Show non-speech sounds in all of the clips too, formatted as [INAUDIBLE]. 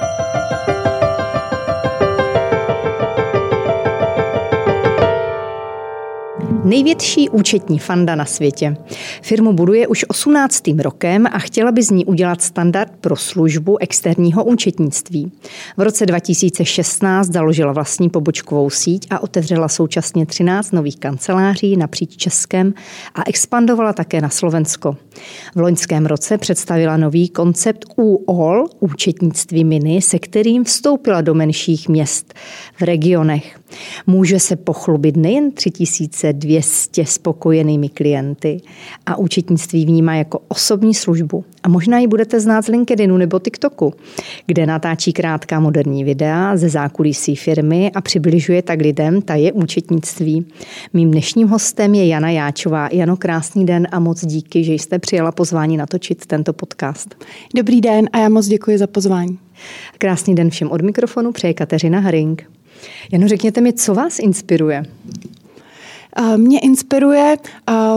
Thank you. Největší účetní fanda na světě. Firmu buduje už 18. rokem a chtěla by z ní udělat standard pro službu externího účetnictví. V roce 2016 založila vlastní pobočkovou síť a otevřela současně 13 nových kanceláří napříč Českem a expandovala také na Slovensko. V loňském roce představila nový koncept UOL, účetnictví mini, se kterým vstoupila do menších měst v regionech. Může se pochlubit nejen 3200 spokojenými klienty a účetnictví vnímá jako osobní službu. A možná ji budete znát z LinkedInu nebo TikToku, kde natáčí krátká moderní videa ze zákulisí firmy a přibližuje tak lidem ta je účetnictví. Mým dnešním hostem je Jana Jáčová. Jano, krásný den a moc díky, že jste přijala pozvání natočit tento podcast. Dobrý den a já moc děkuji za pozvání. Krásný den všem od mikrofonu přeje Kateřina Haring. Jenom řekněte mi, co vás inspiruje? Mě inspiruje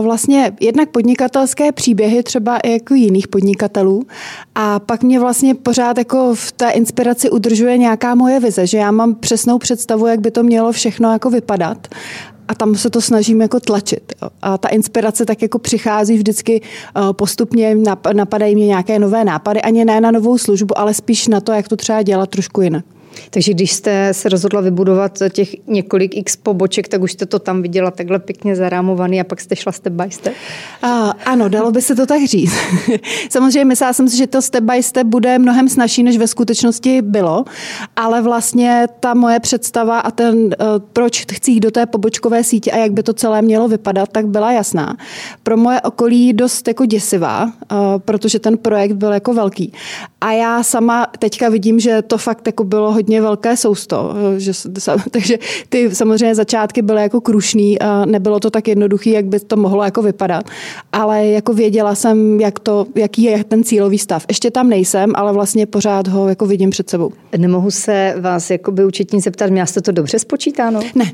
vlastně jednak podnikatelské příběhy třeba i jako jiných podnikatelů a pak mě vlastně pořád jako v té inspiraci udržuje nějaká moje vize, že já mám přesnou představu, jak by to mělo všechno jako vypadat a tam se to snažím jako tlačit. A ta inspirace tak jako přichází vždycky postupně, napadají mě nějaké nové nápady, ani ne na novou službu, ale spíš na to, jak to třeba dělat trošku jinak. Takže když jste se rozhodla vybudovat těch několik x poboček, tak už jste to tam viděla takhle pěkně zarámovaný a pak jste šla step by step? A, ano, dalo by se to tak říct. [LAUGHS] Samozřejmě myslela jsem si, že to step by step bude mnohem snažší, než ve skutečnosti bylo, ale vlastně ta moje představa a ten, uh, proč chci jít do té pobočkové sítě a jak by to celé mělo vypadat, tak byla jasná. Pro moje okolí dost jako děsivá, uh, protože ten projekt byl jako velký. A já sama teďka vidím, že to fakt jako bylo hodně velké sousto, že, [LAUGHS] takže ty samozřejmě začátky byly jako krušný a nebylo to tak jednoduché, jak by to mohlo jako vypadat, ale jako věděla jsem, jak to, jaký je ten cílový stav. Ještě tam nejsem, ale vlastně pořád ho jako vidím před sebou. Nemohu se vás jako by účetní zeptat, měla jste to dobře spočítáno? Ne.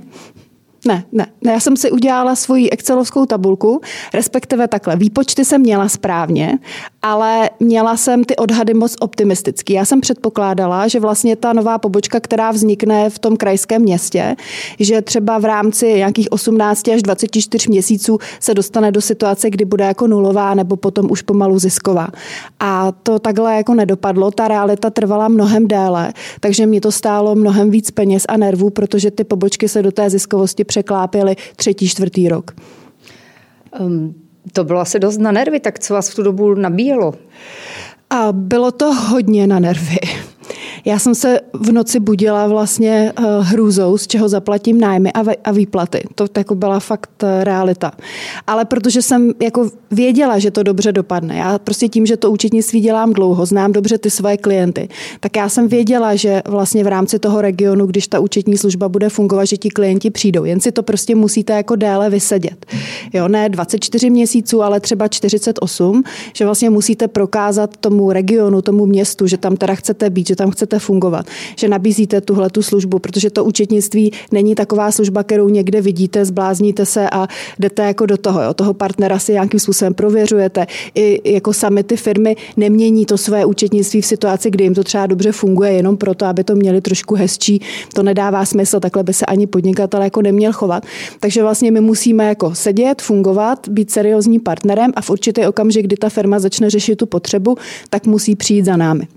Ne, ne, ne. Já jsem si udělala svoji excelovskou tabulku, respektive takhle. Výpočty jsem měla správně, ale měla jsem ty odhady moc optimistický. Já jsem předpokládala, že vlastně ta nová pobočka, která vznikne v tom krajském městě, že třeba v rámci nějakých 18 až 24 měsíců se dostane do situace, kdy bude jako nulová nebo potom už pomalu zisková. A to takhle jako nedopadlo. Ta realita trvala mnohem déle, takže mě to stálo mnohem víc peněz a nervů, protože ty pobočky se do té ziskovosti překlápěly třetí, čtvrtý rok. Um, to bylo asi dost na nervy, tak co vás v tu dobu nabíjelo? A bylo to hodně na nervy. Já jsem se v noci budila vlastně uh, hrůzou, z čeho zaplatím nájmy a, výplaty. To jako byla fakt uh, realita. Ale protože jsem jako věděla, že to dobře dopadne, já prostě tím, že to účetnictví dělám dlouho, znám dobře ty svoje klienty, tak já jsem věděla, že vlastně v rámci toho regionu, když ta účetní služba bude fungovat, že ti klienti přijdou. Jen si to prostě musíte jako déle vysedět. Jo, ne 24 měsíců, ale třeba 48, že vlastně musíte prokázat tomu regionu, tomu městu, že tam teda chcete být, že tam chcete chcete fungovat, že nabízíte tuhle tu službu, protože to účetnictví není taková služba, kterou někde vidíte, zblázníte se a jdete jako do toho. Jo. Toho partnera si nějakým způsobem prověřujete. I jako sami ty firmy nemění to své účetnictví v situaci, kdy jim to třeba dobře funguje, jenom proto, aby to měli trošku hezčí. To nedává smysl, takhle by se ani podnikatel jako neměl chovat. Takže vlastně my musíme jako sedět, fungovat, být seriózním partnerem a v určitý okamžik, kdy ta firma začne řešit tu potřebu, tak musí přijít za námi.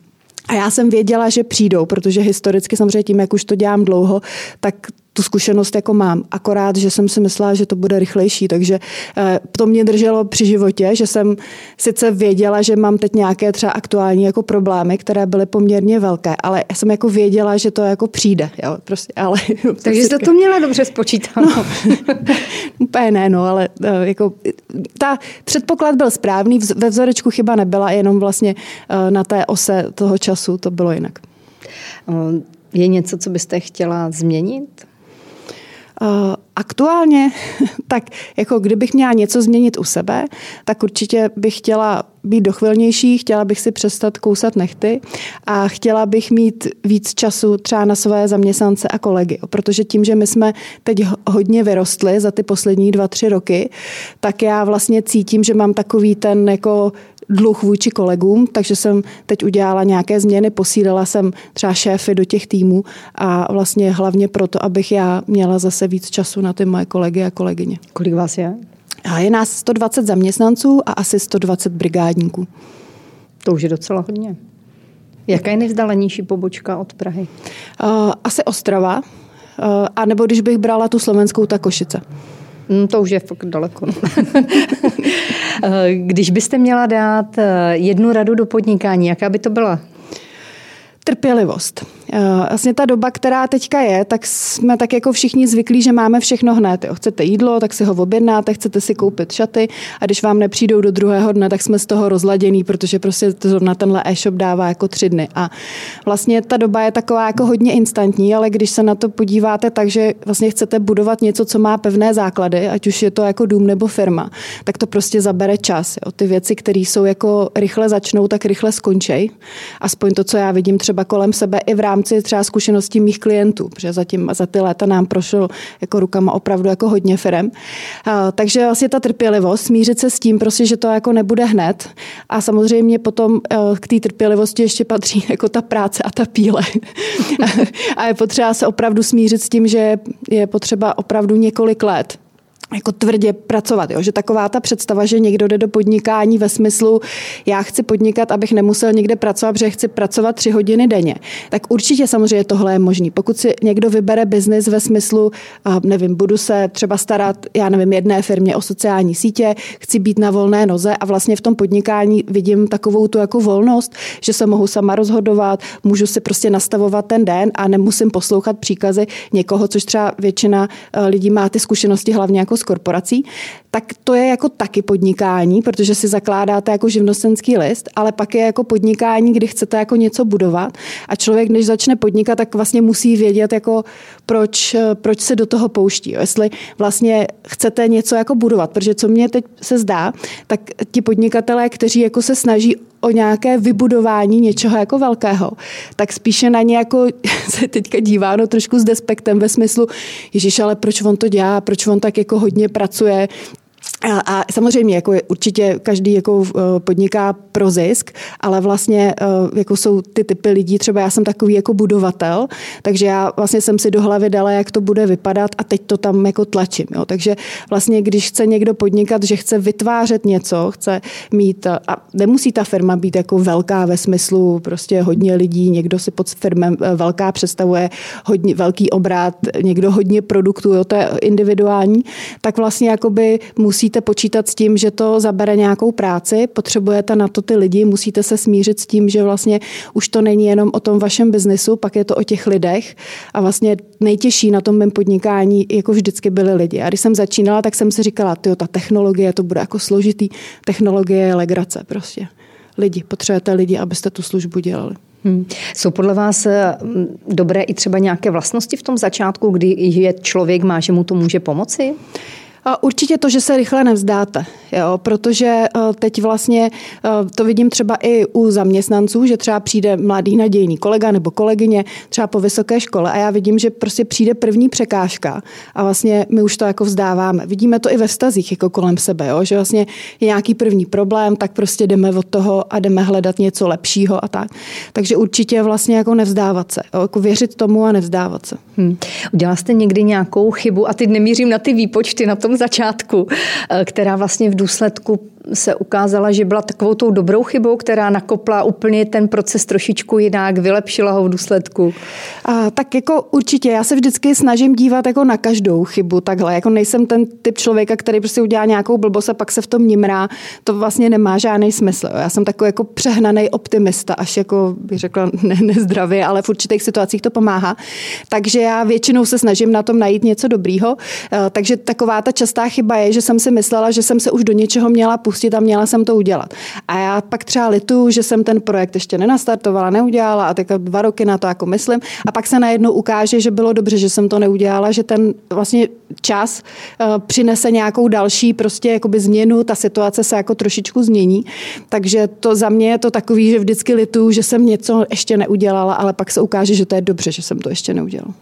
A já jsem věděla, že přijdou, protože historicky samozřejmě tím, jak už to dělám dlouho, tak tu zkušenost jako mám. Akorát, že jsem si myslela, že to bude rychlejší, takže eh, to mě drželo při životě, že jsem sice věděla, že mám teď nějaké třeba aktuální jako problémy, které byly poměrně velké, ale já jsem jako věděla, že to jako přijde. Jo, prostě, ale, takže jste to měla dobře spočítáno. No, [LAUGHS] úplně ne, no, ale eh, jako ta předpoklad byl správný, ve vzorečku chyba nebyla, jenom vlastně eh, na té ose toho času to bylo jinak. Je něco, co byste chtěla změnit? Uh, aktuálně, [LAUGHS] tak jako kdybych měla něco změnit u sebe, tak určitě bych chtěla být dochvilnější, chtěla bych si přestat kousat nechty a chtěla bych mít víc času třeba na své zaměstnance a kolegy. Protože tím, že my jsme teď hodně vyrostli za ty poslední dva, tři roky, tak já vlastně cítím, že mám takový ten jako dluh vůči kolegům, takže jsem teď udělala nějaké změny, posílila jsem třeba šéfy do těch týmů a vlastně hlavně proto, abych já měla zase víc času na ty moje kolegy a kolegyně. Kolik vás je? A je nás 120 zaměstnanců a asi 120 brigádníků. To už je docela hodně. Jaká je nejvzdálenější pobočka od Prahy? Uh, asi Ostrava, uh, a nebo když bych brala tu slovenskou, tak Košice. Hmm, to už je fakt daleko. [LAUGHS] Když byste měla dát jednu radu do podnikání, jaká by to byla? Trpělivost. Eh, vlastně ta doba, která teďka je, tak jsme tak jako všichni zvyklí, že máme všechno hned. Jo. Chcete jídlo, tak si ho objednáte, chcete si koupit šaty a když vám nepřijdou do druhého dne, tak jsme z toho rozladěný, protože prostě to zrovna tenhle e-shop dává jako tři dny. A vlastně ta doba je taková jako hodně instantní, ale když se na to podíváte tak, že vlastně chcete budovat něco, co má pevné základy, ať už je to jako dům nebo firma, tak to prostě zabere čas. Jo. Ty věci, které jsou jako rychle začnou, tak rychle skončí. Aspoň to, co já vidím třeba kolem sebe i v rámci rámci třeba zkušeností mých klientů, protože zatím za ty léta nám prošlo jako rukama opravdu jako hodně firem. Takže vlastně ta trpělivost, smířit se s tím, prostě, že to jako nebude hned. A samozřejmě potom e, k té trpělivosti ještě patří [LAUGHS] jako ta práce a ta píle. [LAUGHS] a je potřeba se opravdu smířit s tím, že je potřeba opravdu několik let jako tvrdě pracovat. Jo? Že taková ta představa, že někdo jde do podnikání ve smyslu, já chci podnikat, abych nemusel někde pracovat, protože chci pracovat tři hodiny denně. Tak určitě samozřejmě tohle je možný. Pokud si někdo vybere biznis ve smyslu, nevím, budu se třeba starat, já nevím, jedné firmě o sociální sítě, chci být na volné noze a vlastně v tom podnikání vidím takovou tu jako volnost, že se mohu sama rozhodovat, můžu si prostě nastavovat ten den a nemusím poslouchat příkazy někoho, což třeba většina eh, lidí má ty zkušenosti hlavně jako z korporací, tak to je jako taky podnikání, protože si zakládáte jako živnostenský list, ale pak je jako podnikání, kdy chcete jako něco budovat. A člověk, než začne podnikat, tak vlastně musí vědět, jako proč, proč se do toho pouští. Jestli vlastně chcete něco jako budovat, protože co mě teď se zdá, tak ti podnikatelé, kteří jako se snaží o nějaké vybudování něčeho jako velkého, tak spíše na ně jako [LAUGHS] se teďka díváno trošku s despektem ve smyslu, Ježíš, ale proč on to dělá, proč on tak jako hodně pracuje, a, samozřejmě jako je, určitě každý jako uh, podniká pro zisk, ale vlastně uh, jako jsou ty typy lidí, třeba já jsem takový jako budovatel, takže já vlastně jsem si do hlavy dala, jak to bude vypadat a teď to tam jako tlačím. Jo. Takže vlastně, když chce někdo podnikat, že chce vytvářet něco, chce mít, a nemusí ta firma být jako velká ve smyslu prostě hodně lidí, někdo si pod firmem eh, velká představuje hodně velký obrat, někdo hodně produktů, jo, to je individuální, tak vlastně jakoby musí musíte počítat s tím, že to zabere nějakou práci, potřebujete na to ty lidi, musíte se smířit s tím, že vlastně už to není jenom o tom vašem biznesu, pak je to o těch lidech a vlastně nejtěžší na tom mém podnikání jako vždycky byly lidi. A když jsem začínala, tak jsem si říkala, ty ta technologie, to bude jako složitý, technologie je legrace prostě. Lidi, potřebujete lidi, abyste tu službu dělali. Hmm. Jsou podle vás eh, dobré i třeba nějaké vlastnosti v tom začátku, kdy je člověk má, že mu to může pomoci? Určitě to, že se rychle nevzdáte, jo, protože eh, teď vlastně eh, to vidím třeba i u zaměstnanců, že třeba přijde mladý nadějný kolega nebo kolegyně třeba po vysoké škole a já vidím, že prostě přijde první překážka a vlastně my už to jako vzdáváme. Vidíme to i ve vztazích jako kolem sebe, jo, že vlastně je nějaký první problém, tak prostě jdeme od toho a jdeme hledat něco lepšího a tak. Takže určitě vlastně jako nevzdávat se, jo, jako věřit tomu a nevzdávat se. Hmm. Udělala jste někdy nějakou chybu a teď nemířím na ty výpočty na tom začátku, eh, která vlastně v důsledku se ukázala, že byla takovou tou dobrou chybou, která nakopla úplně ten proces trošičku jinak, vylepšila ho v důsledku? A, tak jako určitě, já se vždycky snažím dívat jako na každou chybu takhle. Jako nejsem ten typ člověka, který prostě udělá nějakou blbost a pak se v tom nimrá. To vlastně nemá žádný smysl. Já jsem takový jako přehnaný optimista, až jako bych řekla ne, nezdravě, ale v určitých situacích to pomáhá. Takže já většinou se snažím na tom najít něco dobrýho. Eh, takže taková ta častá chyba je, že jsem si myslela, že jsem se už do něčeho měla pustit pustit a měla jsem to udělat. A já pak třeba litu, že jsem ten projekt ještě nenastartovala, neudělala a teďka dva roky na to jako myslím. A pak se najednou ukáže, že bylo dobře, že jsem to neudělala, že ten vlastně čas uh, přinese nějakou další prostě jakoby změnu, ta situace se jako trošičku změní. Takže to za mě je to takový, že vždycky litu, že jsem něco ještě neudělala, ale pak se ukáže, že to je dobře, že jsem to ještě neudělala.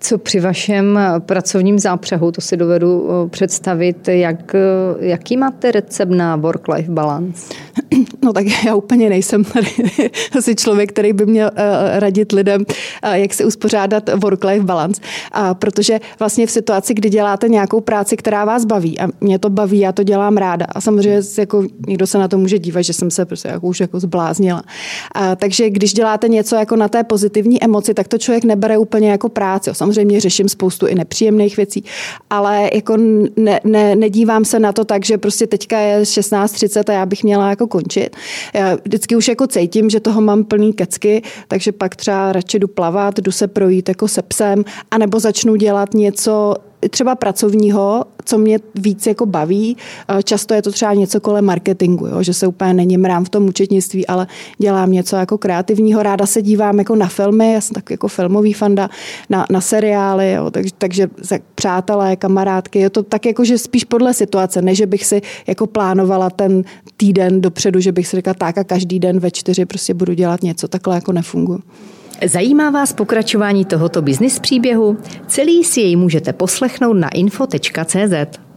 Co při vašem pracovním zápřehu, to si dovedu představit, jak, jaký máte recept na work-life balance? [CLEARS THROAT] No tak já úplně nejsem tady [LAUGHS] asi člověk, který by měl uh, radit lidem, uh, jak se uspořádat work-life balance, uh, protože vlastně v situaci, kdy děláte nějakou práci, která vás baví a mě to baví, já to dělám ráda a samozřejmě jako někdo se na to může dívat, že jsem se prostě jako už jako zbláznila. Uh, takže když děláte něco jako na té pozitivní emoci, tak to člověk nebere úplně jako práci. Samozřejmě řeším spoustu i nepříjemných věcí, ale jako ne, ne, nedívám se na to tak, že prostě teďka je 16.30 a já bych měla jako končit. Já vždycky už jako cítím, že toho mám plný kecky, takže pak třeba radši jdu plavat, jdu se projít jako se psem, anebo začnu dělat něco třeba pracovního, co mě víc jako baví. Často je to třeba něco kolem marketingu, jo? že se úplně neněmrám v tom účetnictví, ale dělám něco jako kreativního. Ráda se dívám jako na filmy, já jsem tak jako filmový fanda, na, na seriály, jo? Tak, takže přátelé, kamarádky, je to tak jako, že spíš podle situace, než bych si jako plánovala ten týden dopředu, že bych si řekla tak a každý den ve čtyři prostě budu dělat něco, takhle jako nefunguji. Zajímá vás pokračování tohoto biznis příběhu? Celý si jej můžete poslechnout na info.cz.